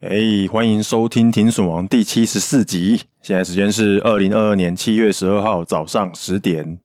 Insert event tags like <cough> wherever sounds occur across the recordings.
哎，欢迎收听《停损王》第七十四集。现在时间是二零二二年七月十二号早上十点。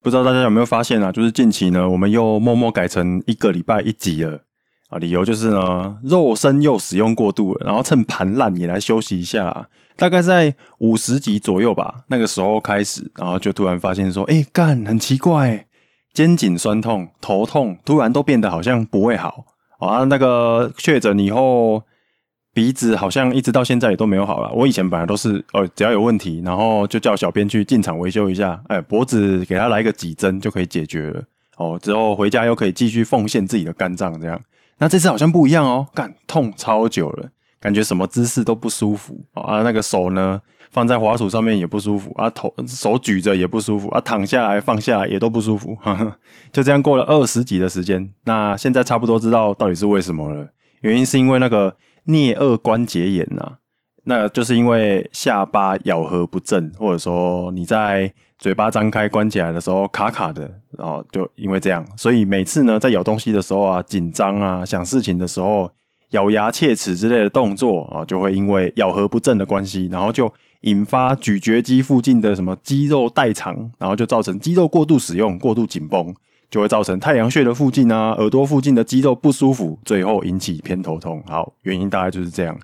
不知道大家有没有发现啊？就是近期呢，我们又默默改成一个礼拜一集了。啊，理由就是呢，肉身又使用过度了，然后趁盘烂也来休息一下，大概在五十级左右吧，那个时候开始，然后就突然发现说，哎，干，很奇怪，肩颈酸痛、头痛，突然都变得好像不会好啊。那个确诊以后，鼻子好像一直到现在也都没有好了。我以前本来都是，哦，只要有问题，然后就叫小编去进厂维修一下，哎，脖子给他来个几针就可以解决了。哦，之后回家又可以继续奉献自己的肝脏，这样。那这次好像不一样哦，干，痛超久了，感觉什么姿势都不舒服啊。那个手呢，放在滑鼠上面也不舒服啊，头手举着也不舒服啊，躺下来放下来也都不舒服，呵呵，就这样过了二十几的时间。那现在差不多知道到底是为什么了，原因是因为那个颞顎关节炎、啊，那就是因为下巴咬合不正，或者说你在。嘴巴张开关起来的时候卡卡的，然后就因为这样，所以每次呢在咬东西的时候啊，紧张啊，想事情的时候，咬牙切齿之类的动作啊，就会因为咬合不正的关系，然后就引发咀嚼肌附近的什么肌肉代偿，然后就造成肌肉过度使用、过度紧绷，就会造成太阳穴的附近啊、耳朵附近的肌肉不舒服，最后引起偏头痛。好，原因大概就是这样。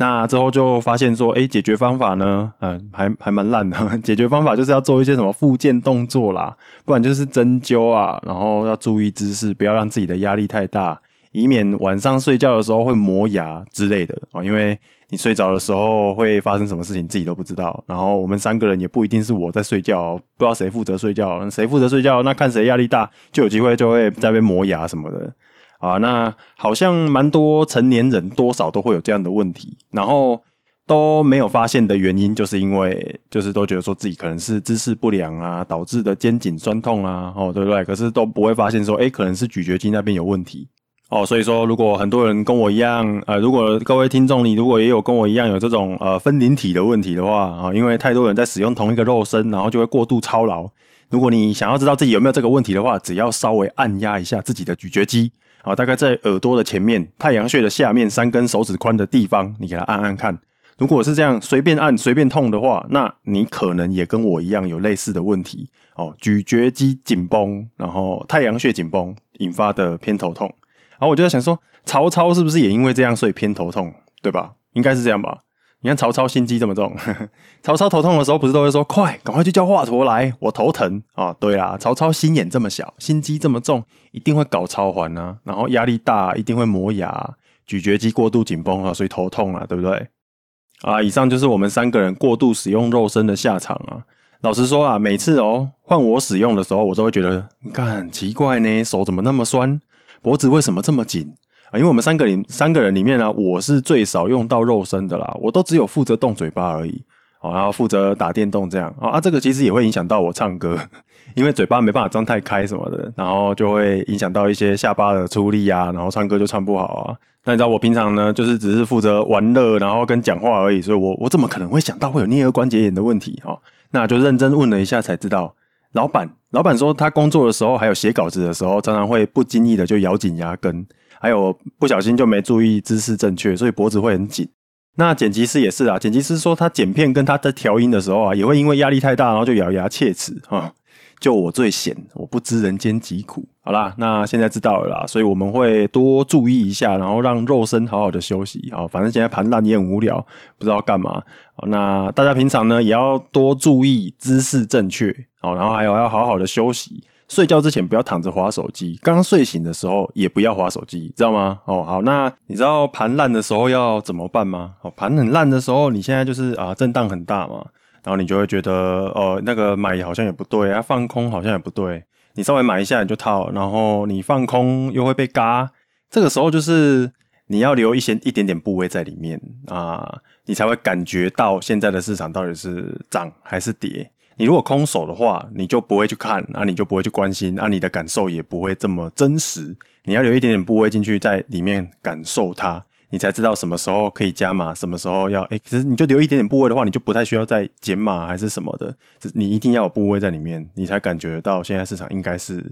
那之后就发现说，哎，解决方法呢，嗯，还还蛮烂的。<laughs> 解决方法就是要做一些什么复健动作啦，不然就是针灸啊，然后要注意姿势，不要让自己的压力太大，以免晚上睡觉的时候会磨牙之类的啊。因为你睡着的时候会发生什么事情自己都不知道。然后我们三个人也不一定是我在睡觉，不知道谁负责睡觉，谁负责睡觉，那看谁压力大，就有机会就会在被磨牙什么的。啊，那好像蛮多成年人多少都会有这样的问题，然后都没有发现的原因，就是因为就是都觉得说自己可能是姿势不良啊导致的肩颈酸痛啊，哦，对不对？可是都不会发现说，诶，可能是咀嚼肌那边有问题哦。所以说，如果很多人跟我一样，呃，如果各位听众你如果也有跟我一样有这种呃分灵体的问题的话啊，因为太多人在使用同一个肉身，然后就会过度操劳。如果你想要知道自己有没有这个问题的话，只要稍微按压一下自己的咀嚼肌。啊，大概在耳朵的前面，太阳穴的下面三根手指宽的地方，你给它按按看。如果是这样随便按随便痛的话，那你可能也跟我一样有类似的问题哦，咀嚼肌紧绷，然后太阳穴紧绷引发的偏头痛。然后我就在想说，曹操是不是也因为这样所以偏头痛，对吧？应该是这样吧。你看曹操心机这么重，<laughs> 曹操头痛的时候不是都会说：“快，赶快去叫华佗来，我头疼啊！”对啦，曹操心眼这么小，心机这么重，一定会搞超环啊，然后压力大，一定会磨牙，咀嚼肌过度紧绷啊，所以头痛啊，对不对？啊，以上就是我们三个人过度使用肉身的下场啊。老实说啊，每次哦换我使用的时候，我都会觉得，你看很奇怪呢，手怎么那么酸，脖子为什么这么紧？啊，因为我们三个里三个人里面呢，我是最少用到肉身的啦，我都只有负责动嘴巴而已，哦，然后负责打电动这样，啊，这个其实也会影响到我唱歌，因为嘴巴没办法张太开什么的，然后就会影响到一些下巴的出力啊，然后唱歌就唱不好啊。那你知道我平常呢，就是只是负责玩乐，然后跟讲话而已，所以我我怎么可能会想到会有颞颌关节炎的问题？哦，那就认真问了一下才知道，老板老板说他工作的时候还有写稿子的时候，常常会不经意的就咬紧牙根。还有不小心就没注意姿势正确，所以脖子会很紧。那剪辑师也是啊，剪辑师说他剪片跟他在调音的时候啊，也会因为压力太大，然后就咬牙切齿啊。就我最闲，我不知人间疾苦。好啦，那现在知道了啦，所以我们会多注意一下，然后让肉身好好的休息啊。反正现在盘烂也很无聊，不知道干嘛。那大家平常呢也要多注意姿势正确，好，然后还有要好好的休息。睡觉之前不要躺着滑手机，刚睡醒的时候也不要滑手机，知道吗？哦，好，那你知道盘烂的时候要怎么办吗？哦，盘很烂的时候，你现在就是啊，震荡很大嘛，然后你就会觉得哦，那个买好像也不对啊，放空好像也不对，你稍微买一下你就套，然后你放空又会被嘎，这个时候就是你要留一些一点点部位在里面啊，你才会感觉到现在的市场到底是涨还是跌。你如果空手的话，你就不会去看，啊，你就不会去关心，啊，你的感受也不会这么真实。你要留一点点部位进去，在里面感受它，你才知道什么时候可以加码，什么时候要哎，其实你就留一点点部位的话，你就不太需要再减码还是什么的。你一定要有部位在里面，你才感觉到现在市场应该是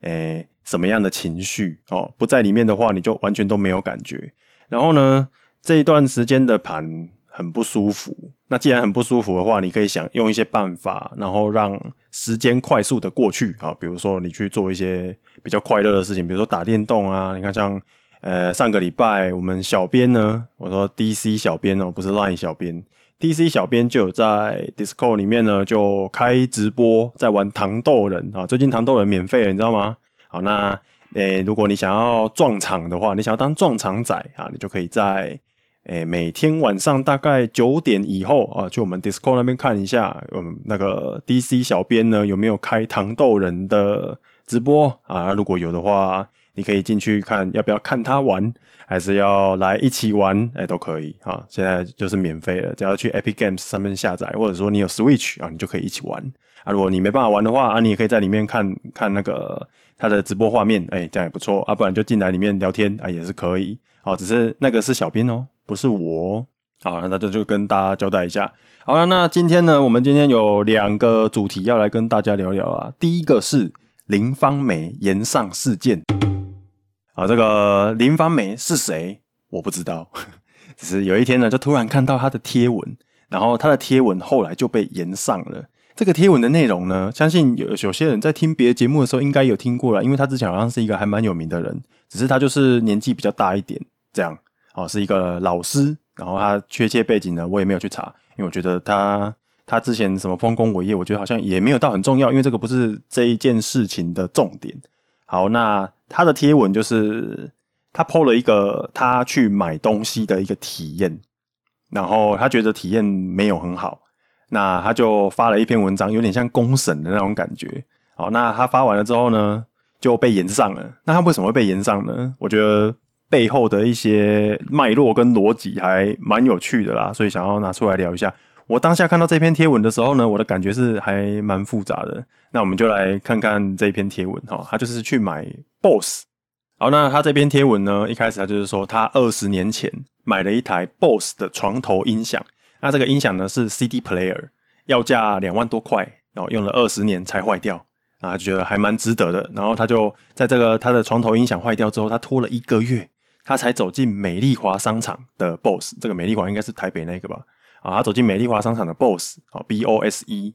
诶什么样的情绪哦。不在里面的话，你就完全都没有感觉。然后呢，这一段时间的盘很不舒服。那既然很不舒服的话，你可以想用一些办法，然后让时间快速的过去啊。比如说你去做一些比较快乐的事情，比如说打电动啊。你看像。呃，上个礼拜我们小编呢，我说 DC 小编哦，不是 Line 小编，DC 小编就有在 Discord 里面呢，就开直播在玩糖豆人啊。最近糖豆人免费了，你知道吗？好，那诶，如果你想要撞场的话，你想要当撞场仔啊，你就可以在诶每天晚上大概九点以后啊，去我们 Discord 那边看一下，嗯，那个 DC 小编呢有没有开糖豆人的直播啊？如果有的话。你可以进去看，要不要看他玩，还是要来一起玩？哎、都可以啊！现在就是免费了，只要去 Epic Games 上面下载，或者说你有 Switch 啊，你就可以一起玩啊。如果你没办法玩的话啊，你也可以在里面看看那个他的直播画面，哎、这样也不错啊。不然就进来里面聊天啊，也是可以。好、啊，只是那个是小编哦，不是我。好，那这就跟大家交代一下。好了，那今天呢，我们今天有两个主题要来跟大家聊聊啊。第一个是林芳梅炎上事件。啊，这个林芳梅是谁？我不知道，<laughs> 只是有一天呢，就突然看到他的贴文，然后他的贴文后来就被延上了。这个贴文的内容呢，相信有有些人在听别的节目的时候应该有听过了，因为他之前好像是一个还蛮有名的人，只是他就是年纪比较大一点，这样哦，是一个老师。然后他确切背景呢，我也没有去查，因为我觉得他他之前什么丰功伟业，我觉得好像也没有到很重要，因为这个不是这一件事情的重点。好，那。他的贴文就是他 po 了一个他去买东西的一个体验，然后他觉得体验没有很好，那他就发了一篇文章，有点像公审的那种感觉。好，那他发完了之后呢，就被延上了。那他为什么会被延上呢？我觉得背后的一些脉络跟逻辑还蛮有趣的啦，所以想要拿出来聊一下。我当下看到这篇贴文的时候呢，我的感觉是还蛮复杂的。那我们就来看看这篇贴文哈，他就是去买 BOSS。好，那他这篇贴文呢，一开始他就是说他二十年前买了一台 BOSS 的床头音响。那这个音响呢是 CD player，要价两万多块，然后用了二十年才坏掉，啊，觉得还蛮值得的。然后他就在这个他的床头音响坏掉之后，他拖了一个月，他才走进美丽华商场的 BOSS。这个美丽华应该是台北那个吧？啊，他走进美丽华商场的 BOSS，好，B O S E，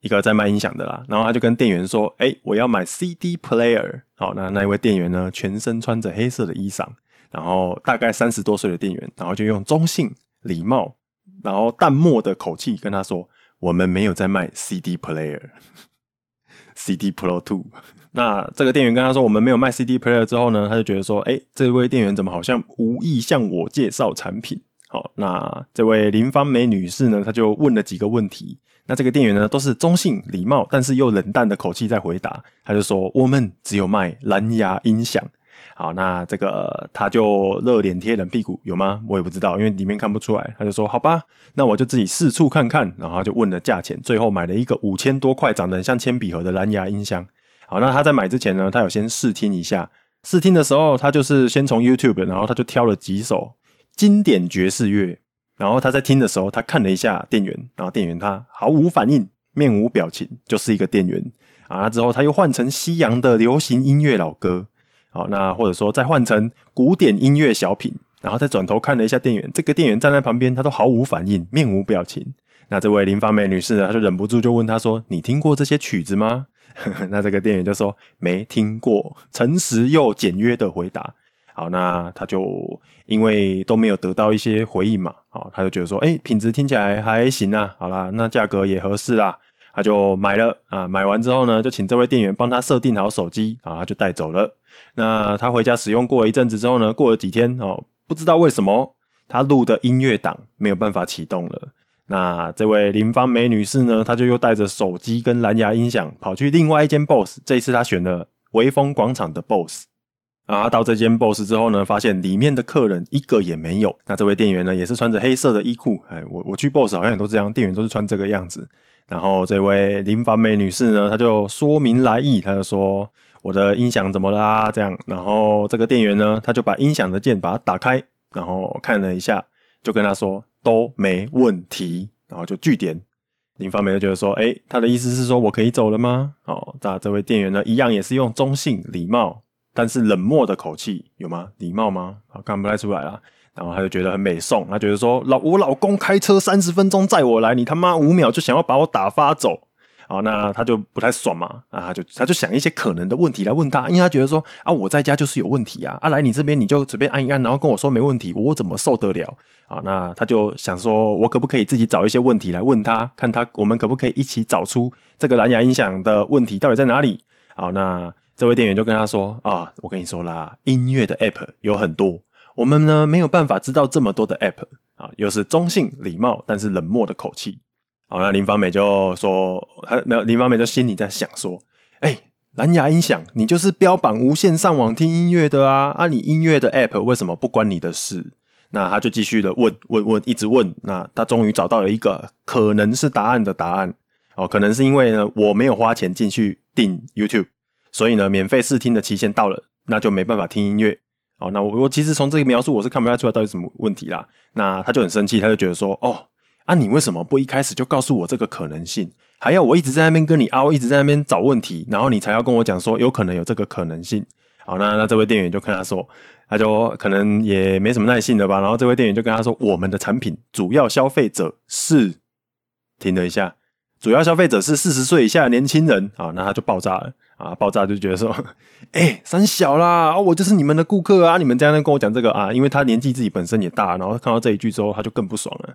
一个在卖音响的啦。然后他就跟店员说：“哎、我要买 CD player。”好，那那一位店员呢，全身穿着黑色的衣裳，然后大概三十多岁的店员，然后就用中性、礼貌，然后淡漠的口气跟他说：“我们没有在卖 CD player，CD Pro Two。”那这个店员跟他说：“我们没有卖 CD player。”之后呢，他就觉得说：“哎、这位店员怎么好像无意向我介绍产品？”好，那这位林芳梅女士呢，她就问了几个问题。那这个店员呢，都是中性、礼貌，但是又冷淡的口气在回答。他就说：“我们只有卖蓝牙音响。”好，那这个他就热脸贴冷屁股，有吗？我也不知道，因为里面看不出来。他就说：“好吧，那我就自己四处看看。”然后就问了价钱，最后买了一个五千多块、长得很像铅笔盒的蓝牙音箱。好，那他在买之前呢，他有先试听一下。试听的时候，他就是先从 YouTube，然后他就挑了几首。经典爵士乐，然后他在听的时候，他看了一下店员，然后店员他毫无反应，面无表情，就是一个店员啊。之后他又换成西洋的流行音乐老歌，好，那或者说再换成古典音乐小品，然后再转头看了一下店员，这个店员站在旁边，他都毫无反应，面无表情。那这位林芳美女士呢，她就忍不住就问他说：“你听过这些曲子吗？” <laughs> 那这个店员就说：“没听过。”诚实又简约的回答。好，那他就因为都没有得到一些回应嘛，好，他就觉得说，哎、品质听起来还行啊，好啦，那价格也合适啦，他就买了啊。买完之后呢，就请这位店员帮他设定好手机，啊，他就带走了。那他回家使用过一阵子之后呢，过了几天哦，不知道为什么他录的音乐档没有办法启动了。那这位林芳美女士呢，她就又带着手机跟蓝牙音响跑去另外一间 BOSS，这一次她选了微风广场的 BOSS。啊，到这间 BOSS 之后呢，发现里面的客人一个也没有。那这位店员呢，也是穿着黑色的衣裤。哎，我我去 BOSS 好像也都这样，店员都是穿这个样子。然后这位林芳美女士呢，她就说明来意，她就说我的音响怎么啦？这样，然后这个店员呢，他就把音响的键把它打开，然后看了一下，就跟她说都没问题，然后就据点。林芳梅就觉得说，哎，他的意思是说我可以走了吗？哦，那这位店员呢，一样也是用中性礼貌，但是冷漠的口气，有吗？礼貌吗？啊，看不太出来啦。然后他就觉得很美颂，他觉得说，老我老公开车三十分钟载我来，你他妈五秒就想要把我打发走。好，那他就不太爽嘛，啊，他就他就想一些可能的问题来问他，因为他觉得说啊，我在家就是有问题啊，啊，来你这边你就随便按一按，然后跟我说没问题，我怎么受得了？啊，那他就想说，我可不可以自己找一些问题来问他，看他我们可不可以一起找出这个蓝牙音响的问题到底在哪里？好，那这位店员就跟他说啊，我跟你说啦，音乐的 app 有很多，我们呢没有办法知道这么多的 app 啊，又是中性礼貌但是冷漠的口气。好，那林芳美就说，他没有，林芳美就心里在想说，哎、蓝牙音响，你就是标榜无线上网听音乐的啊，啊，你音乐的 app 为什么不关你的事？那他就继续的问问问，一直问，那他终于找到了一个可能是答案的答案，哦，可能是因为呢，我没有花钱进去订 YouTube，所以呢，免费试听的期限到了，那就没办法听音乐。哦，那我我其实从这个描述我是看不太出来到底什么问题啦。那他就很生气，他就觉得说，哦。那、你为什么不一开始就告诉我这个可能性，还要我一直在那边跟你凹，一直在那边找问题，然后你才要跟我讲说有可能有这个可能性？好，那那这位店员就跟他说，他就可能也没什么耐性了吧。然后这位店员就跟他说，我们的产品主要消费者是，停了一下，主要消费者是四十岁以下的年轻人啊，那他就爆炸了啊，爆炸就觉得说，<laughs> 哎、欸，三小啦，我就是你们的顾客啊，你们这样跟我讲这个啊，因为他年纪自己本身也大，然后看到这一句之后，他就更不爽了。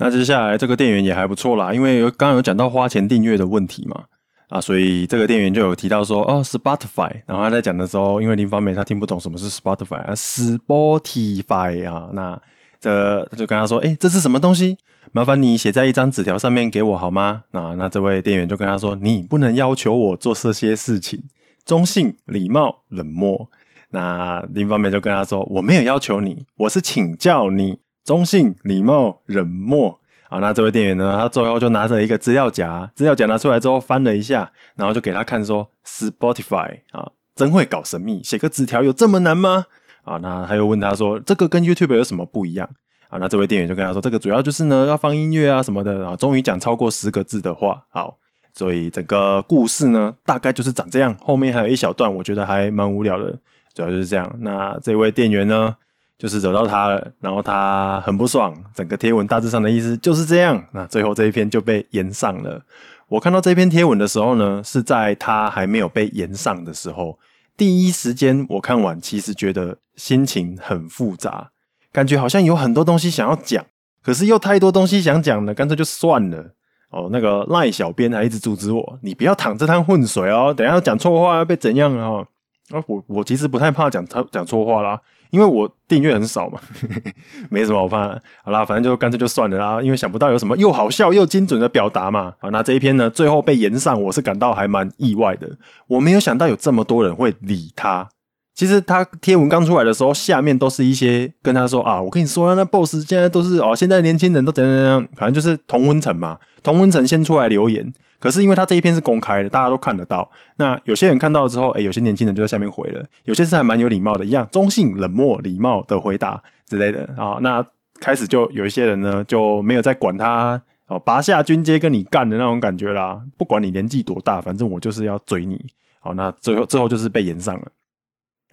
那接下来这个店员也还不错啦，因为刚刚有讲到花钱订阅的问题嘛，啊，所以这个店员就有提到说，哦，Spotify，然后他在讲的时候，因为林芳美他听不懂什么是 Spotify 啊，Spotify 啊，那这就跟他说，哎，这是什么东西？麻烦你写在一张纸条上面给我好吗？那那这位店员就跟他说，你不能要求我做这些事情，中性、礼貌、冷漠。那林芳美就跟他说，我没有要求你，我是请教你。中性、礼貌、冷漠啊，那这位店员呢？他最后就拿着一个资料夹，资料夹拿出来之后翻了一下，然后就给他看说：“Spotify 啊，真会搞神秘，写个纸条有这么难吗？”啊，那他又问他说：“这个跟 YouTube 有什么不一样？”啊，那这位店员就跟他说：“这个主要就是呢，要放音乐啊什么的啊。”终于讲超过十个字的话，好，所以整个故事呢，大概就是长这样。后面还有一小段，我觉得还蛮无聊的，主要就是这样。那这位店员呢？就是惹到他了，然后他很不爽。整个贴文大致上的意思就是这样。那最后这一篇就被延上了。我看到这篇贴文的时候呢，是在他还没有被延上的时候。第一时间我看完，其实觉得心情很复杂，感觉好像有很多东西想要讲，可是又太多东西想讲了，干脆就算了。哦，那个赖小编还一直阻止我，你不要淌这滩浑水哦，等一下讲错话要被怎样啊？啊，我我其实不太怕讲他讲错话啦。因为我订阅很少嘛，<laughs> 没什么好怕。好啦，反正就干脆就算了啦。因为想不到有什么又好笑又精准的表达嘛。好，那这一篇呢，最后被延上，我是感到还蛮意外的。我没有想到有这么多人会理他。其实他贴文刚出来的时候，下面都是一些跟他说啊，我跟你说，那 boss 现在都是哦，现在年轻人都怎样怎样，反正就是同温层嘛。同温层先出来留言。可是因为他这一篇是公开的，大家都看得到。那有些人看到之后，哎，有些年轻人就在下面回了，有些是还蛮有礼貌的，一样中性、冷漠、礼貌的回答之类的啊。那开始就有一些人呢，就没有再管他哦，拔下军阶跟你干的那种感觉啦。不管你年纪多大，反正我就是要追你。好，那最后最后就是被延上了。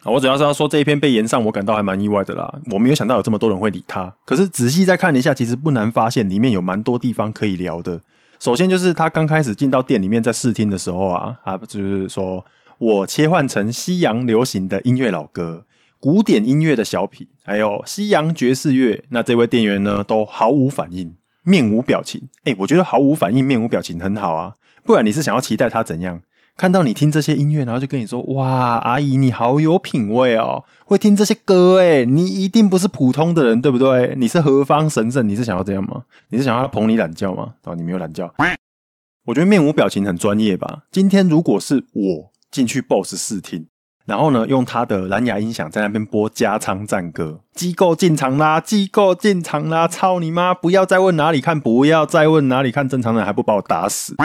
我主要是要说这一篇被延上，我感到还蛮意外的啦。我没有想到有这么多人会理他。可是仔细再看一下，其实不难发现里面有蛮多地方可以聊的。首先就是他刚开始进到店里面在试听的时候啊，啊，就是说我切换成西洋流行的音乐老歌、古典音乐的小品，还有西洋爵士乐。那这位店员呢，都毫无反应，面无表情。诶，我觉得毫无反应、面无表情很好啊，不然你是想要期待他怎样？看到你听这些音乐，然后就跟你说：“哇，阿姨你好有品味哦，会听这些歌诶，你一定不是普通的人，对不对？你是何方神圣？你是想要这样吗？你是想要捧你懒觉吗？哦，你没有懒觉。我觉得面无表情很专业吧。今天如果是我进去 BOSS 试听，然后呢，用他的蓝牙音响在那边播加仓战歌，机构进场啦，机构进场啦，操你妈！不要再问哪里看，不要再问哪里看，正常人还不把我打死。”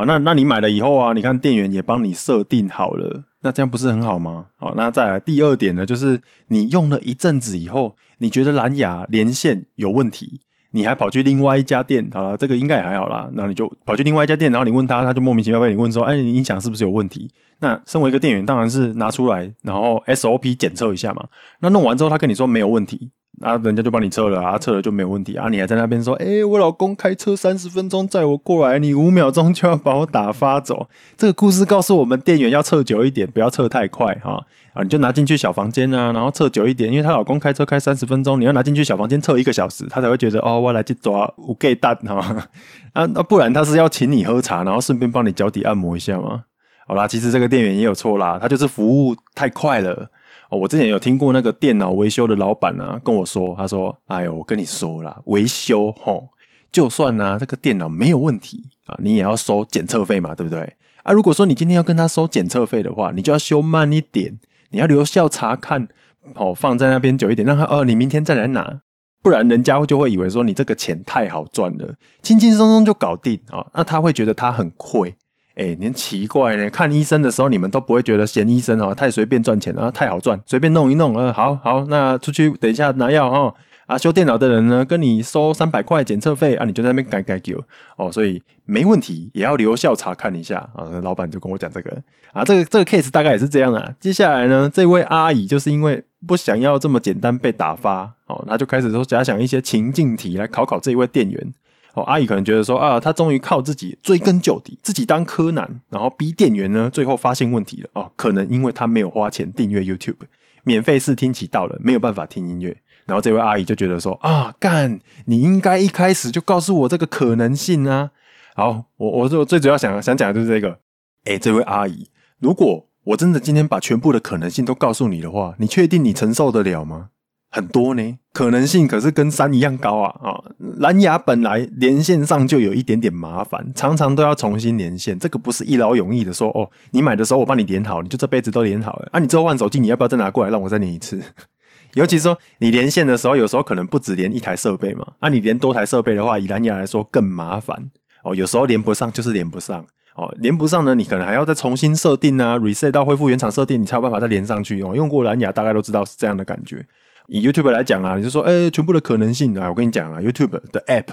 好，那那你买了以后啊，你看店员也帮你设定好了那这样不是很好吗？好，那再来第二点呢，就是你用了一阵子以后，你觉得蓝牙连线有问题，你还跑去另外一家店，好了，这个应该也还好啦。那你就跑去另外一家店，然后你问他，他就莫名其妙被你问说，哎，你音响是不是有问题？那身为一个店员，当然是拿出来，然后 SOP 检测一下嘛。那弄完之后，他跟你说没有问题。啊，人家就帮你测了啊，测了就没有问题啊，你还在那边说，诶、欸、我老公开车三十分钟载我过来，你五秒钟就要把我打发走。这个故事告诉我们，店员要测久一点，不要测太快哈。啊，你就拿进去小房间啊，然后测久一点，因为她老公开车开三十分钟，你要拿进去小房间测一个小时，他才会觉得哦，我来去抓五 G 蛋哈。啊，那不然他是要请你喝茶，然后顺便帮你脚底按摩一下吗？好啦，其实这个店员也有错啦，他就是服务太快了。哦，我之前有听过那个电脑维修的老板啊跟我说，他说：“哎呦，我跟你说啦，维修吼，就算呢、这个电脑没有问题啊，你也要收检测费嘛，对不对？啊，如果说你今天要跟他收检测费的话，你就要修慢一点，你要留校查看，哦，放在那边久一点，让他哦，你明天再来拿，不然人家就会以为说你这个钱太好赚了，轻轻松松就搞定啊，那他会觉得他很亏。”哎、欸，您奇怪呢？看医生的时候，你们都不会觉得嫌医生哦太随便赚钱啊，太好赚，随便弄一弄，呃，好好，那出去等一下拿药哈。啊，修电脑的人呢，跟你收三百块检测费啊，你就在那边改改给哦，所以没问题，也要留校查看一下啊。老板就跟我讲这个啊，这个这个 case 大概也是这样啊。接下来呢，这位阿姨就是因为不想要这么简单被打发哦，她就开始说假想一些情境题来考考这一位店员。哦，阿姨可能觉得说啊，她终于靠自己追根究底，自己当柯南，然后逼店员呢，最后发现问题了哦，可能因为她没有花钱订阅 YouTube，免费试听期到了，没有办法听音乐。然后这位阿姨就觉得说啊，干，你应该一开始就告诉我这个可能性啊。好，我我我最主要想想讲的就是这个。哎，这位阿姨，如果我真的今天把全部的可能性都告诉你的话，你确定你承受得了吗？很多呢，可能性可是跟山一样高啊！啊、蓝牙本来连线上就有一点点麻烦，常常都要重新连线，这个不是一劳永逸的说哦，你买的时候我帮你连好，你就这辈子都连好了啊！你之后换手机，你要不要再拿过来让我再连一次？<laughs> 尤其说你连线的时候，有时候可能不止连一台设备嘛，啊，你连多台设备的话，以蓝牙来说更麻烦哦。有时候连不上就是连不上哦，连不上呢，你可能还要再重新设定啊，reset 到恢复原厂设定，你才有办法再连上去哦。用过蓝牙大概都知道是这样的感觉。以 YouTube 来讲啊，你就说，哎、全部的可能性啊，我跟你讲啊，YouTube 的 App，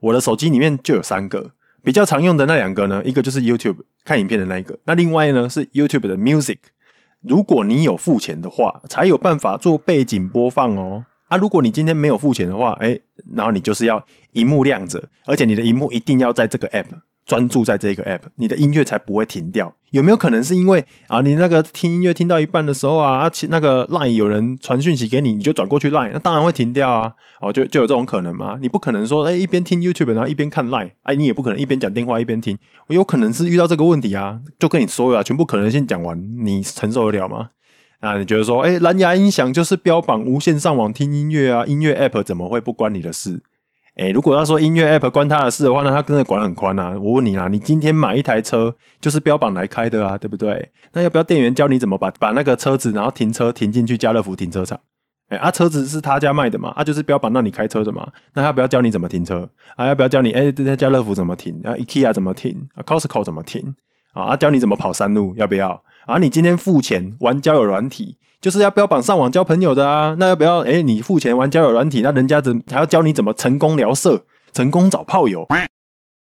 我的手机里面就有三个，比较常用的那两个呢，一个就是 YouTube 看影片的那一个，那另外呢是 YouTube 的 Music，如果你有付钱的话，才有办法做背景播放哦。啊，如果你今天没有付钱的话，哎、然后你就是要荧幕亮着，而且你的荧幕一定要在这个 App。专注在这个 app，你的音乐才不会停掉。有没有可能是因为啊，你那个听音乐听到一半的时候啊，啊，那个 line 有人传讯息给你，你就转过去 line，那当然会停掉啊。哦，就就有这种可能吗？你不可能说，哎，一边听 YouTube 然后一边看 line，哎，你也不可能一边讲电话一边听。我有可能是遇到这个问题啊，就跟你说了，全部可能性讲完，你承受得了吗？啊，你觉得说，哎，蓝牙音响就是标榜无线上网听音乐啊，音乐 app 怎么会不关你的事？哎、如果要说音乐 App 关他的事的话，那他真的管很宽啊！我问你啊，你今天买一台车就是标榜来开的啊，对不对？那要不要店员教你怎么把把那个车子然后停车停进去家乐福停车场？哎、啊，车子是他家卖的嘛？啊，就是标榜让你开车的嘛？那他要不要教你怎么停车？啊，要不要教你？哎、欸，在家乐福怎么停？啊，IKEA 怎么停？啊，Costco 怎么停？啊，教你怎么跑山路？要不要？啊，你今天付钱玩交友软体？就是要标榜上网交朋友的啊，那要不要？诶，你付钱玩交友软体，那人家怎还要教你怎么成功聊色、成功找炮友？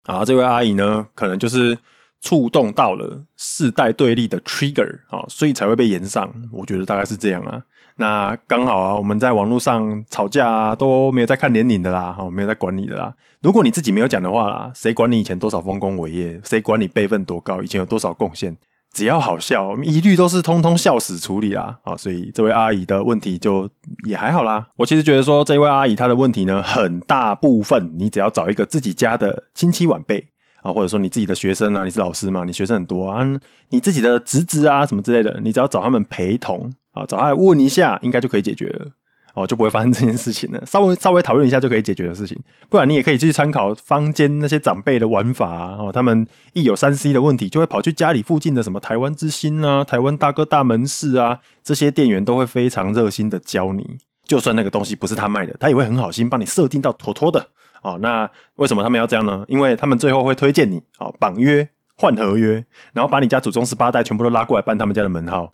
啊，这位阿姨呢，可能就是触动到了世代对立的 trigger 啊，所以才会被延上。我觉得大概是这样啊。那刚好啊，我们在网络上吵架啊，都没有在看年龄的啦，哈，没有在管你的啦。如果你自己没有讲的话啦，谁管你以前多少丰功伟业？谁管你辈分多高？以前有多少贡献？只要好笑，我们一律都是通通笑死处理啦。啊，所以这位阿姨的问题就也还好啦。我其实觉得说，这位阿姨她的问题呢，很大部分你只要找一个自己家的亲戚晚辈啊，或者说你自己的学生啊，你是老师嘛，你学生很多啊，你自己的侄子啊什么之类的，你只要找他们陪同啊，找他来问一下，应该就可以解决了。哦，就不会发生这件事情了。稍微稍微讨论一下就可以解决的事情，不然你也可以去参考坊间那些长辈的玩法啊。哦，他们一有三 C 的问题，就会跑去家里附近的什么台湾之星啊、台湾大哥大门市啊，这些店员都会非常热心的教你。就算那个东西不是他卖的，他也会很好心帮你设定到妥妥的。哦，那为什么他们要这样呢？因为他们最后会推荐你哦，绑约换合约，然后把你家祖宗十八代全部都拉过来办他们家的门号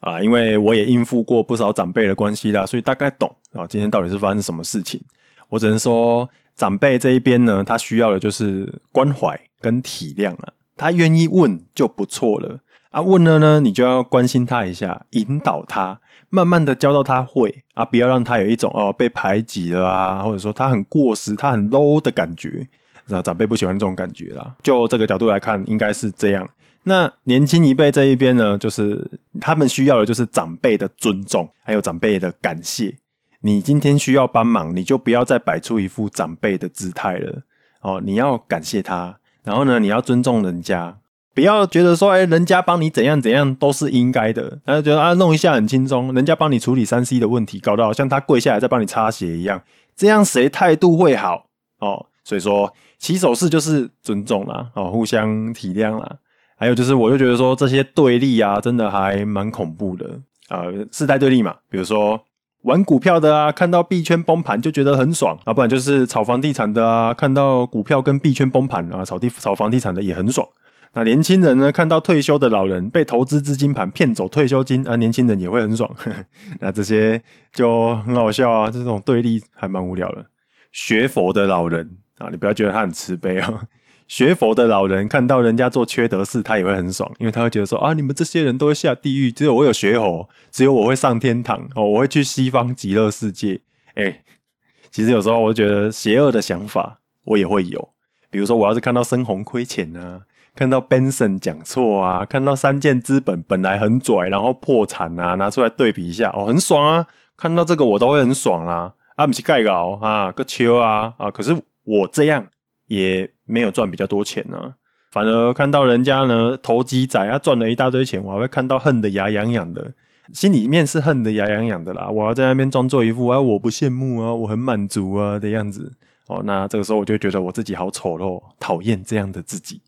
啊！因为我也应付过不少长辈的关系啦，所以大概懂啊。今天到底是发生什么事情？我只能说，长辈这一边呢，他需要的就是关怀跟体谅啊。他愿意问就不错了啊，问了呢，你就要关心他一下，引导他，慢慢的教到他会啊，不要让他有一种哦被排挤了啊，或者说他很过时，他很 low 的感觉。那长辈不喜欢这种感觉啦。就这个角度来看，应该是这样。那年轻一辈这一边呢，就是他们需要的就是长辈的尊重，还有长辈的感谢。你今天需要帮忙，你就不要再摆出一副长辈的姿态了哦。你要感谢他，然后呢，你要尊重人家，不要觉得说，哎，人家帮你怎样怎样都是应该的，然后觉得啊，弄一下很轻松，人家帮你处理三 C 的问题，搞得好像他跪下来再帮你擦鞋一样，这样谁态度会好哦？所以说。起手式就是尊重啦，哦，互相体谅啦。还有就是，我就觉得说这些对立啊，真的还蛮恐怖的啊，世代对立嘛。比如说玩股票的啊，看到币圈崩盘就觉得很爽啊；不然就是炒房地产的啊，看到股票跟币圈崩盘啊，炒地炒房地产的也很爽。那年轻人呢，看到退休的老人被投资资金盘骗走退休金啊，年轻人也会很爽。<laughs> 那这些就很好笑啊，这种对立还蛮无聊的。学佛的老人。啊，你不要觉得他很慈悲哦。学佛的老人看到人家做缺德事，他也会很爽，因为他会觉得说啊，你们这些人都会下地狱，只有我有学佛，只有我会上天堂 <laughs> 哦，我会去西方极乐世界。哎，<laughs> 其实有时候我觉得邪恶的想法我也会有，比如说我要是看到深红亏钱啊，看到 Benson 讲错啊，看到三件资本本来很拽，然后破产啊，拿出来对比一下哦，很爽啊，看到这个我都会很爽啊，啊不是盖稿啊，个秋啊啊，可是。我这样也没有赚比较多钱呢、啊，反而看到人家呢投机仔啊赚了一大堆钱，我还会看到恨得牙痒痒的，心里面是恨得牙痒痒的啦。我要在那边装作一副啊我不羡慕啊我很满足啊的样子哦，那这个时候我就觉得我自己好丑陋，讨厌这样的自己。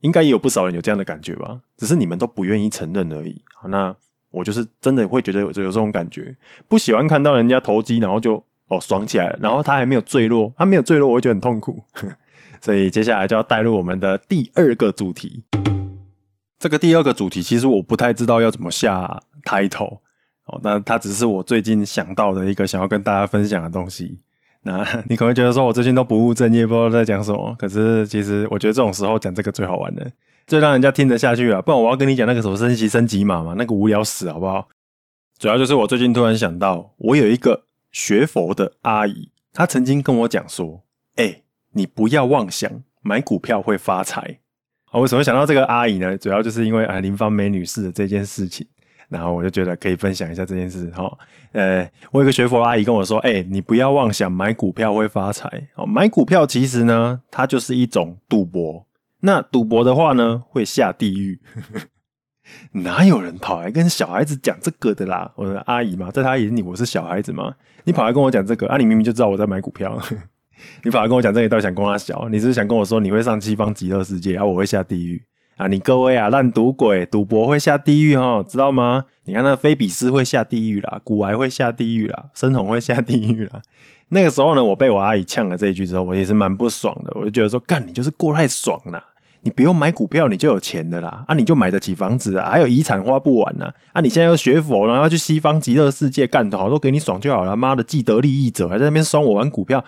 应该也有不少人有这样的感觉吧，只是你们都不愿意承认而已。那我就是真的会觉得有有这种感觉，不喜欢看到人家投机，然后就。哦，爽起来了，然后他还没有坠落，他没有坠落，我会觉得很痛苦，所以接下来就要带入我们的第二个主题。这个第二个主题其实我不太知道要怎么下 title 哦，那它只是我最近想到的一个想要跟大家分享的东西。那你可能会觉得说我最近都不务正业，不知道在讲什么。可是其实我觉得这种时候讲这个最好玩的，最让人家听得下去啊。不然我要跟你讲那个什么升级升级码嘛，那个无聊死好不好？主要就是我最近突然想到，我有一个。学佛的阿姨，她曾经跟我讲说：“哎、你不要妄想买股票会发财。”我为什么想到这个阿姨呢？主要就是因为啊林芳梅女士的这件事情，然后我就觉得可以分享一下这件事。哈，呃，我有个学佛阿姨跟我说：“哎、你不要妄想买股票会发财。哦，买股票其实呢，它就是一种赌博。那赌博的话呢，会下地狱。<laughs> ”哪有人跑来跟小孩子讲这个的啦？我说阿姨嘛，在她眼里我是小孩子嘛。你跑来跟我讲这个啊？你明明就知道我在买股票，<laughs> <laughs> 你反而跟我讲这个，你到底想跟我小？你是是想跟我说你会上西方极乐世界然啊？我会下地狱啊？你各位啊，烂赌鬼，赌博会下地狱哦，知道吗？你看那菲比斯会下地狱啦，股癌会下地狱啦，深红会下地狱啦。那个时候呢，我被我阿姨呛了这一句之后，我也是蛮不爽的。我就觉得说，干你就是过太爽了。你不用买股票，你就有钱的啦！啊，你就买得起房子啊，还有遗产花不完呢！啊，你现在要学佛，然后要去西方极乐世界干的好，都给你爽就好了。妈的，既得利益者还在那边酸我玩股票。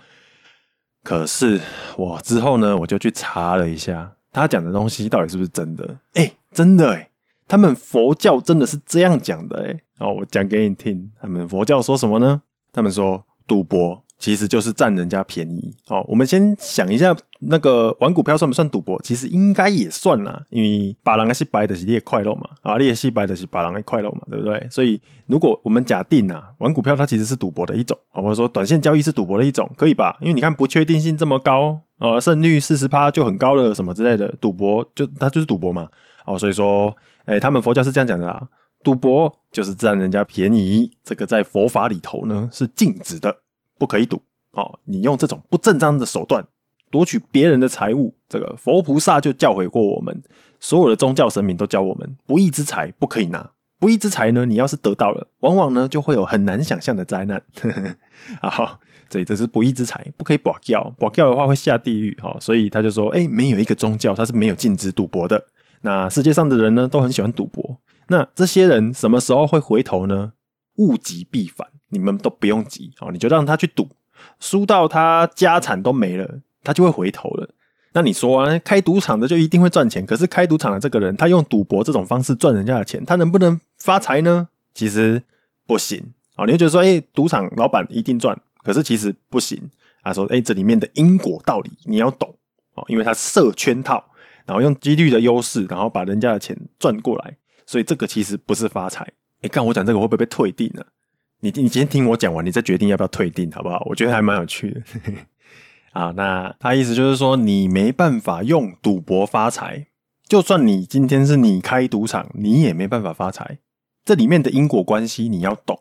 可是我之后呢，我就去查了一下，他讲的东西到底是不是真的？哎、真的哎、他们佛教真的是这样讲的哎、欸。哦，我讲给你听，他们佛教说什么呢？他们说赌博。其实就是占人家便宜。好，我们先想一下，那个玩股票算不算赌博？其实应该也算啦，因为把人的是白的是你也快乐嘛，啊，你也是白的是把人的快乐嘛，对不对？所以如果我们假定啊，玩股票它其实是赌博的一种，或者说短线交易是赌博的一种，可以吧？因为你看不确定性这么高，呃，胜率四十趴就很高了，什么之类的，赌博就它就是赌博嘛。哦，所以说，哎，他们佛教是这样讲的啦，赌博就是占人家便宜，这个在佛法里头呢是禁止的。不可以赌哦！你用这种不正当的手段夺取别人的财物，这个佛菩萨就教诲过我们，所有的宗教神明都教我们，不义之财不可以拿。不义之财呢，你要是得到了，往往呢就会有很难想象的灾难。啊 <laughs> 好，这这是不义之财，不可以博掉，博掉的话会下地狱哈。所以他就说，哎，没有一个宗教它是没有禁止赌博的。那世界上的人呢，都很喜欢赌博。那这些人什么时候会回头呢？物极必反，你们都不用急哦，你就让他去赌，输到他家产都没了，他就会回头了。那你说啊，开赌场的就一定会赚钱？可是开赌场的这个人，他用赌博这种方式赚人家的钱，他能不能发财呢？其实不行啊！你会觉得说，哎，赌场老板一定赚，可是其实不行。他说，哎，这里面的因果道理你要懂哦，因为他设圈套，然后用几率的优势，然后把人家的钱赚过来，所以这个其实不是发财。你，看我讲这个会不会被退订呢？你你今天听我讲完，你再决定要不要退订，好不好？我觉得还蛮有趣的。<laughs> 啊，那他意思就是说，你没办法用赌博发财，就算你今天是你开赌场，你也没办法发财。这里面的因果关系你要懂。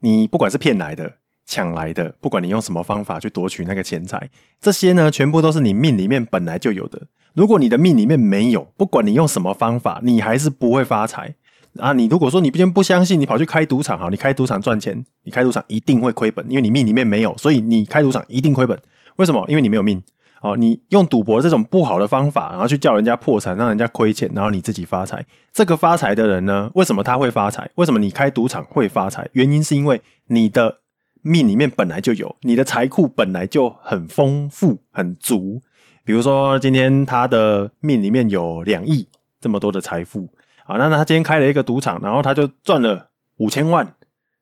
你不管是骗来的、抢来的，不管你用什么方法去夺取那个钱财，这些呢，全部都是你命里面本来就有的。如果你的命里面没有，不管你用什么方法，你还是不会发财。啊，你如果说你毕竟不相信，你跑去开赌场，哈，你开赌场赚钱，你开赌场一定会亏本，因为你命里面没有，所以你开赌场一定亏本。为什么？因为你没有命哦，你用赌博这种不好的方法，然后去叫人家破产，让人家亏钱，然后你自己发财。这个发财的人呢，为什么他会发财？为什么你开赌场会发财？原因是因为你的命里面本来就有，你的财库本来就很丰富、很足。比如说，今天他的命里面有两亿这么多的财富，好，那他今天开了一个赌场，然后他就赚了五千万，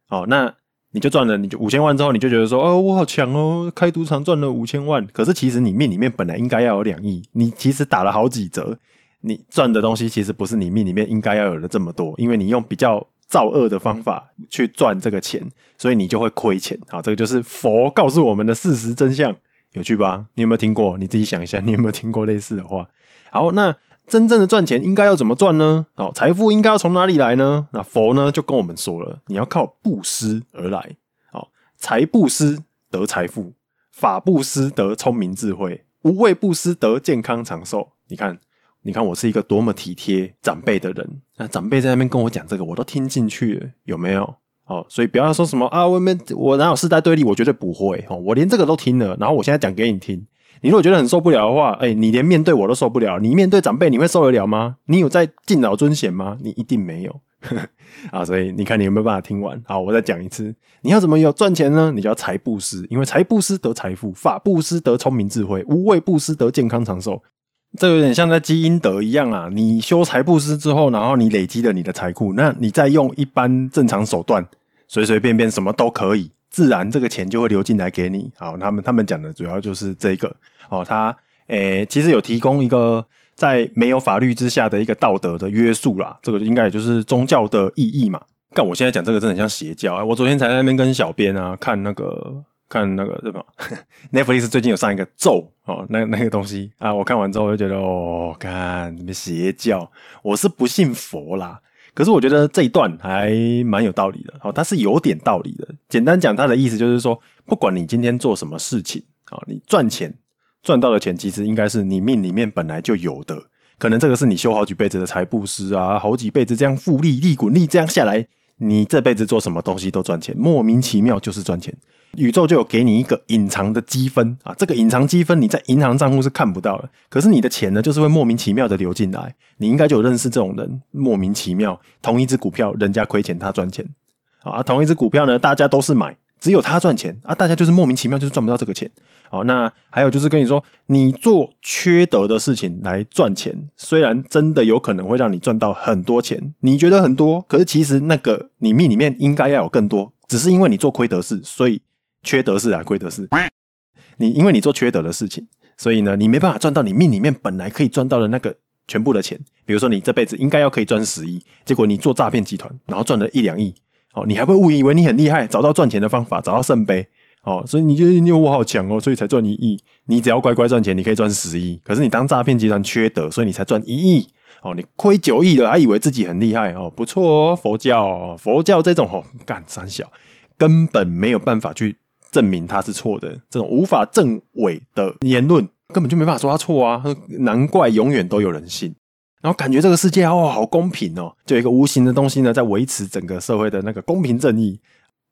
好，那。你就赚了，你就五千万之后，你就觉得说，哦，我好强哦，开赌场赚了五千万。可是其实你命里面本来应该要有两亿，你其实打了好几折，你赚的东西其实不是你命里面应该要有的这么多，因为你用比较造恶的方法去赚这个钱，所以你就会亏钱。好，这个就是佛告诉我们的事实真相，有趣吧？你有没有听过？你自己想一下，你有没有听过类似的话？好，那。真正的赚钱应该要怎么赚呢？哦，财富应该要从哪里来呢？那佛呢就跟我们说了，你要靠布施而来。哦，财布施得财富，法布施得聪明智慧，无畏布施得健康长寿。你看，你看我是一个多么体贴长辈的人。那长辈在那边跟我讲这个，我都听进去了，有没有？哦，所以不要说什么啊，我们我哪有世代对立？我绝对不会。哦，我连这个都听了，然后我现在讲给你听。你如果觉得很受不了的话，哎、你连面对我都受不了，你面对长辈你会受得了吗？你有在敬老尊贤吗？你一定没有 <laughs> 啊！所以你看你有没有办法听完？好，我再讲一次，你要怎么有赚钱呢？你就要财布施，因为财布施得财富，法布施得聪明智慧，无畏布施得健康长寿。这有点像在积阴德一样啊！你修财布施之后，然后你累积了你的财库，那你再用一般正常手段，随随便便什么都可以。自然这个钱就会流进来给你。好，他们他们讲的主要就是这个哦，他诶、其实有提供一个在没有法律之下的一个道德的约束啦，这个应该也就是宗教的意义嘛。但我现在讲这个真的很像邪教啊！我昨天才在那边跟小编啊看那个看那个什么 <laughs> Netflix 最近有上一个咒哦，那那个东西啊，我看完之后我就觉得哦，看什么邪教，我是不信佛啦。可是我觉得这一段还蛮有道理的，哦，它是有点道理的。简单讲，它的意思就是说，不管你今天做什么事情，啊，你赚钱赚到的钱，其实应该是你命里面本来就有的。可能这个是你修好几辈子的财布施啊，好几辈子这样复利、利滚利这样下来，你这辈子做什么东西都赚钱，莫名其妙就是赚钱。宇宙就有给你一个隐藏的积分啊，这个隐藏积分你在银行账户是看不到的，可是你的钱呢，就是会莫名其妙的流进来。你应该就有认识这种人，莫名其妙，同一只股票人家亏钱，他赚钱啊，同一只股票呢，大家都是买，只有他赚钱啊，大家就是莫名其妙就是赚不到这个钱。好，那还有就是跟你说，你做缺德的事情来赚钱，虽然真的有可能会让你赚到很多钱，你觉得很多，可是其实那个你命里面应该要有更多，只是因为你做亏德事，所以。缺德事啊，亏德事。你因为你做缺德的事情，所以呢，你没办法赚到你命里面本来可以赚到的那个全部的钱。比如说，你这辈子应该要可以赚十亿，结果你做诈骗集团，然后赚了一两亿。哦，你还会误以为你很厉害，找到赚钱的方法，找到圣杯。哦，所以你就因为我好强哦，所以才赚一亿。你只要乖乖赚钱，你可以赚十亿。可是你当诈骗集团缺德，所以你才赚一亿。哦，你亏九亿了，还以为自己很厉害哦，不错哦，佛教哦，佛教这种哦，干三小根本没有办法去。证明他是错的，这种无法证伪的言论根本就没办法说他错啊！难怪永远都有人信，然后感觉这个世界哦好公平哦，就有一个无形的东西呢在维持整个社会的那个公平正义。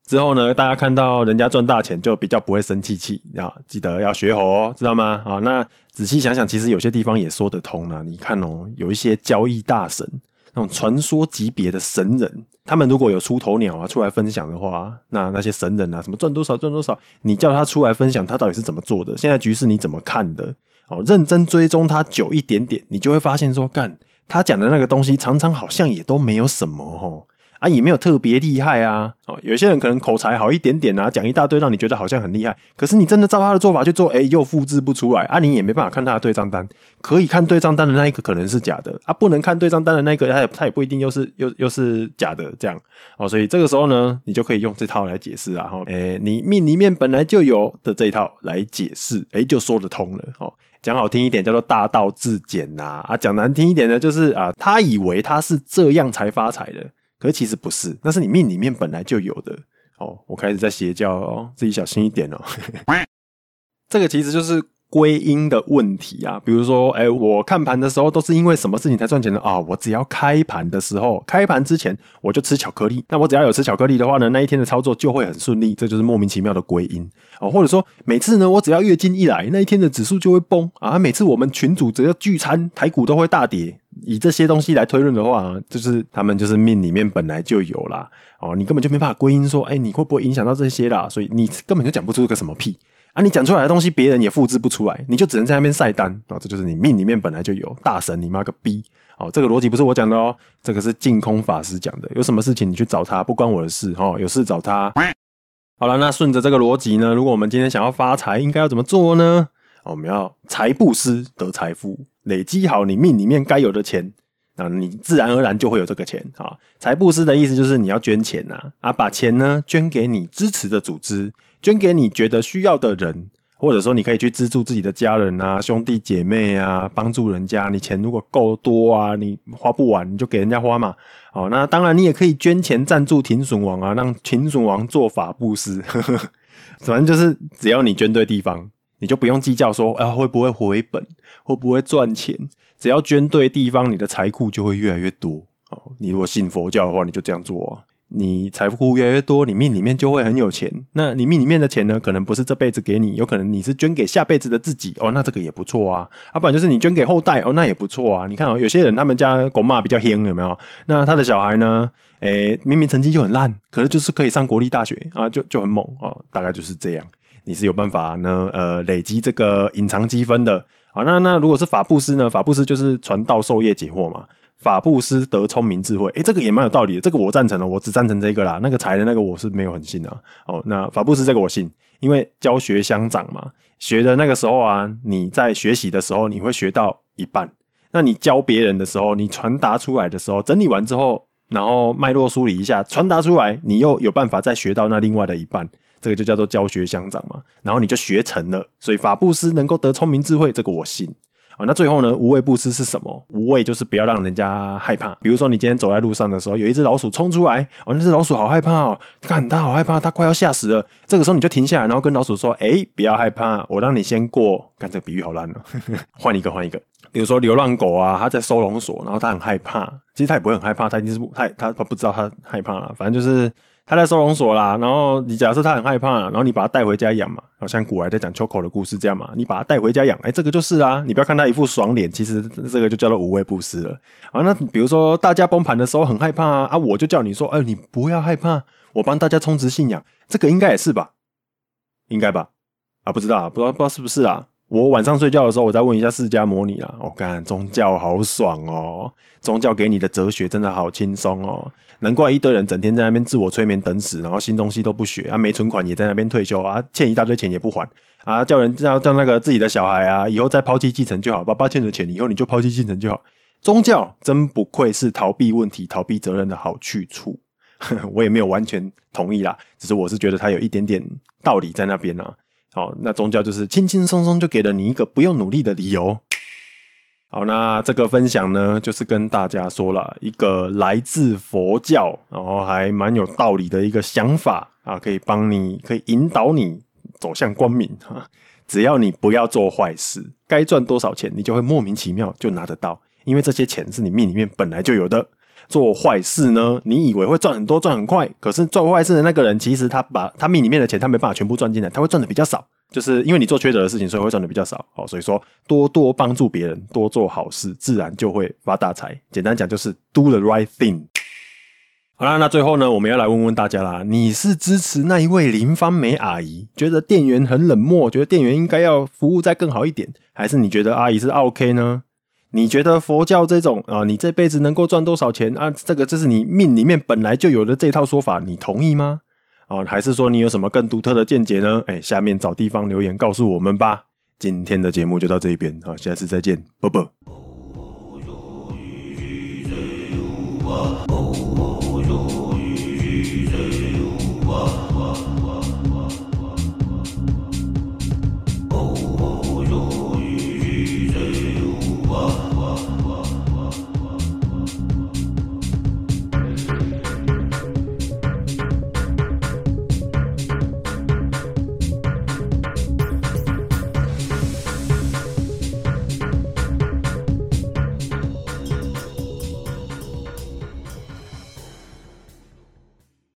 之后呢，大家看到人家赚大钱，就比较不会生气气。要记得要学猴哦，知道吗？好，那仔细想想，其实有些地方也说得通呢。你看哦，有一些交易大神，那种传说级别的神人，他们如果有出头鸟啊出来分享的话，那那些神人啊，什么赚多少赚多少，你叫他出来分享，他到底是怎么做的？现在局势你怎么看的？哦，认真追踪他久一点点，你就会发现说，干他讲的那个东西，常常好像也都没有什么哦。啊，也没有特别厉害啊。哦，有些人可能口才好一点点啊，讲一大堆让你觉得好像很厉害。可是你真的照他的做法去做，哎，又复制不出来啊。你也没办法看他的对账单，可以看对账单的那一个可能是假的啊，不能看对账单的那个，他也他也不一定又是又又是假的这样。哦，所以这个时候呢，你就可以用这套来解释啊。哈，哎，你命里面本来就有的这一套来解释，哎，就说得通了。哦，讲好听一点叫做大道至简呐，啊，讲难听一点呢，就是啊，他以为他是这样才发财的。可是其实不是，那是你命里面本来就有的哦。我开始在邪教哦，自己小心一点哦。<laughs> 这个其实就是归因的问题啊。比如说，哎，我看盘的时候都是因为什么事情才赚钱的啊？我只要开盘的时候，开盘之前我就吃巧克力。那我只要有吃巧克力的话呢，那一天的操作就会很顺利。这就是莫名其妙的归因哦。或者说，每次呢，我只要月经一来，那一天的指数就会崩啊。每次我们群组只要聚餐，台股都会大跌。以这些东西来推论的话，就是他们就是命里面本来就有啦。哦，你根本就没办法归因说，哎，你会不会影响到这些啦？所以你根本就讲不出个什么屁啊！你讲出来的东西，别人也复制不出来，你就只能在那边晒单啊！这就是你命里面本来就有，大神你妈个逼！哦，这个逻辑不是我讲的哦，这个是净空法师讲的。有什么事情你去找他，不关我的事哦。有事找他。好了，那顺着这个逻辑呢，如果我们今天想要发财，应该要怎么做呢？我们要财布施得财富。累积好你命里面该有的钱，那你自然而然就会有这个钱啊。财布施的意思就是你要捐钱呐，啊，把钱呢捐给你支持的组织，捐给你觉得需要的人，或者说你可以去资助自己的家人啊、兄弟姐妹啊，帮助人家。你钱如果够多啊，你花不完，你就给人家花嘛。哦，那当然你也可以捐钱赞助停损王啊，让停损王做法布施。<laughs> 反正就是只要你捐对地方。你就不用计较说，啊会不会回本，会不会赚钱？只要捐对地方，你的财库就会越来越多。哦，你如果信佛教的话，你就这样做啊。你财富越来越多，你命里面就会很有钱。那你命里面的钱呢，可能不是这辈子给你，有可能你是捐给下辈子的自己。哦，那这个也不错啊。啊，不然就是你捐给后代。哦，那也不错啊。你看哦，有些人他们家公妈比较凶，有没有？那他的小孩呢？诶，明明成绩就很烂，可是就是可以上国立大学啊，就就很猛哦。大概就是这样。你是有办法呢，呃，累积这个隐藏积分的。好，那那如果是法布斯呢？法布斯就是传道授业解惑嘛。法布斯得聪明智慧，诶、这个也蛮有道理的。这个我赞成了，我只赞成这个啦。那个财的那个我是没有很信啊。哦，那法布斯这个我信，因为教学相长嘛。学的那个时候啊，你在学习的时候，你会学到一半。那你教别人的时候，你传达出来的时候，整理完之后，然后脉络梳理一下，传达出来，你又有办法再学到那另外的一半。这个就叫做教学相长嘛，然后你就学成了，所以法布斯能够得聪明智慧，这个我信。那最后呢，无畏布施是什么？无畏就是不要让人家害怕。比如说你今天走在路上的时候，有一只老鼠冲出来，哦，那只老鼠好害怕哦，看它好害怕，它快要吓死了。这个时候你就停下来，然后跟老鼠说：“诶，不要害怕，我让你先过。”看这个比喻好烂哦，<laughs> 换一个，换一个。比如说流浪狗啊，它在收容所，然后它很害怕，其实它也不会很害怕，它一定是它它它不知道它害怕了，反正就是。他在收容所啦，然后你假设他很害怕，然后你把他带回家养嘛，好像古来在讲秋口的故事这样嘛，你把他带回家养，哎，这个就是啊，你不要看他一副爽脸，其实这个就叫做无畏布施了啊。那比如说大家崩盘的时候很害怕啊，啊，我就叫你说，哎，你不要害怕，我帮大家充值信仰，这个应该也是吧？应该吧？啊，不知道，不知道，不知道是不是啊？我晚上睡觉的时候，我再问一下释迦摩尼啦。我、哦、看宗教好爽哦，宗教给你的哲学真的好轻松哦，难怪一堆人整天在那边自我催眠等死，然后新东西都不学啊，没存款也在那边退休啊，欠一大堆钱也不还啊，叫人叫叫那个自己的小孩啊，以后再抛弃继承就好，爸爸欠的钱以后你就抛弃继承就好。宗教真不愧是逃避问题、逃避责任的好去处，<laughs> 我也没有完全同意啦，只是我是觉得它有一点点道理在那边啊。好，那宗教就是轻轻松松就给了你一个不用努力的理由。好，那这个分享呢，就是跟大家说了一个来自佛教，然后还蛮有道理的一个想法啊，可以帮你，可以引导你走向光明哈。只要你不要做坏事，该赚多少钱你就会莫名其妙就拿得到，因为这些钱是你命里面本来就有的。做坏事呢？你以为会赚很多、赚很快，可是做坏事的那个人，其实他把他命里面的钱，他没办法全部赚进来，他会赚的比较少。就是因为你做缺德的事情，所以会赚的比较少。好，所以说多多帮助别人，多做好事，自然就会发大财。简单讲就是 do the right thing。好啦，那最后呢，我们要来问问大家啦，你是支持那一位林芳美阿姨，觉得店员很冷漠，觉得店员应该要服务再更好一点，还是你觉得阿姨是 OK 呢？你觉得佛教这种啊，你这辈子能够赚多少钱啊？这个这是你命里面本来就有的这套说法，你同意吗？啊，还是说你有什么更独特的见解呢？哎，下面找地方留言告诉我们吧。今天的节目就到这边，好，下次再见，啵啵。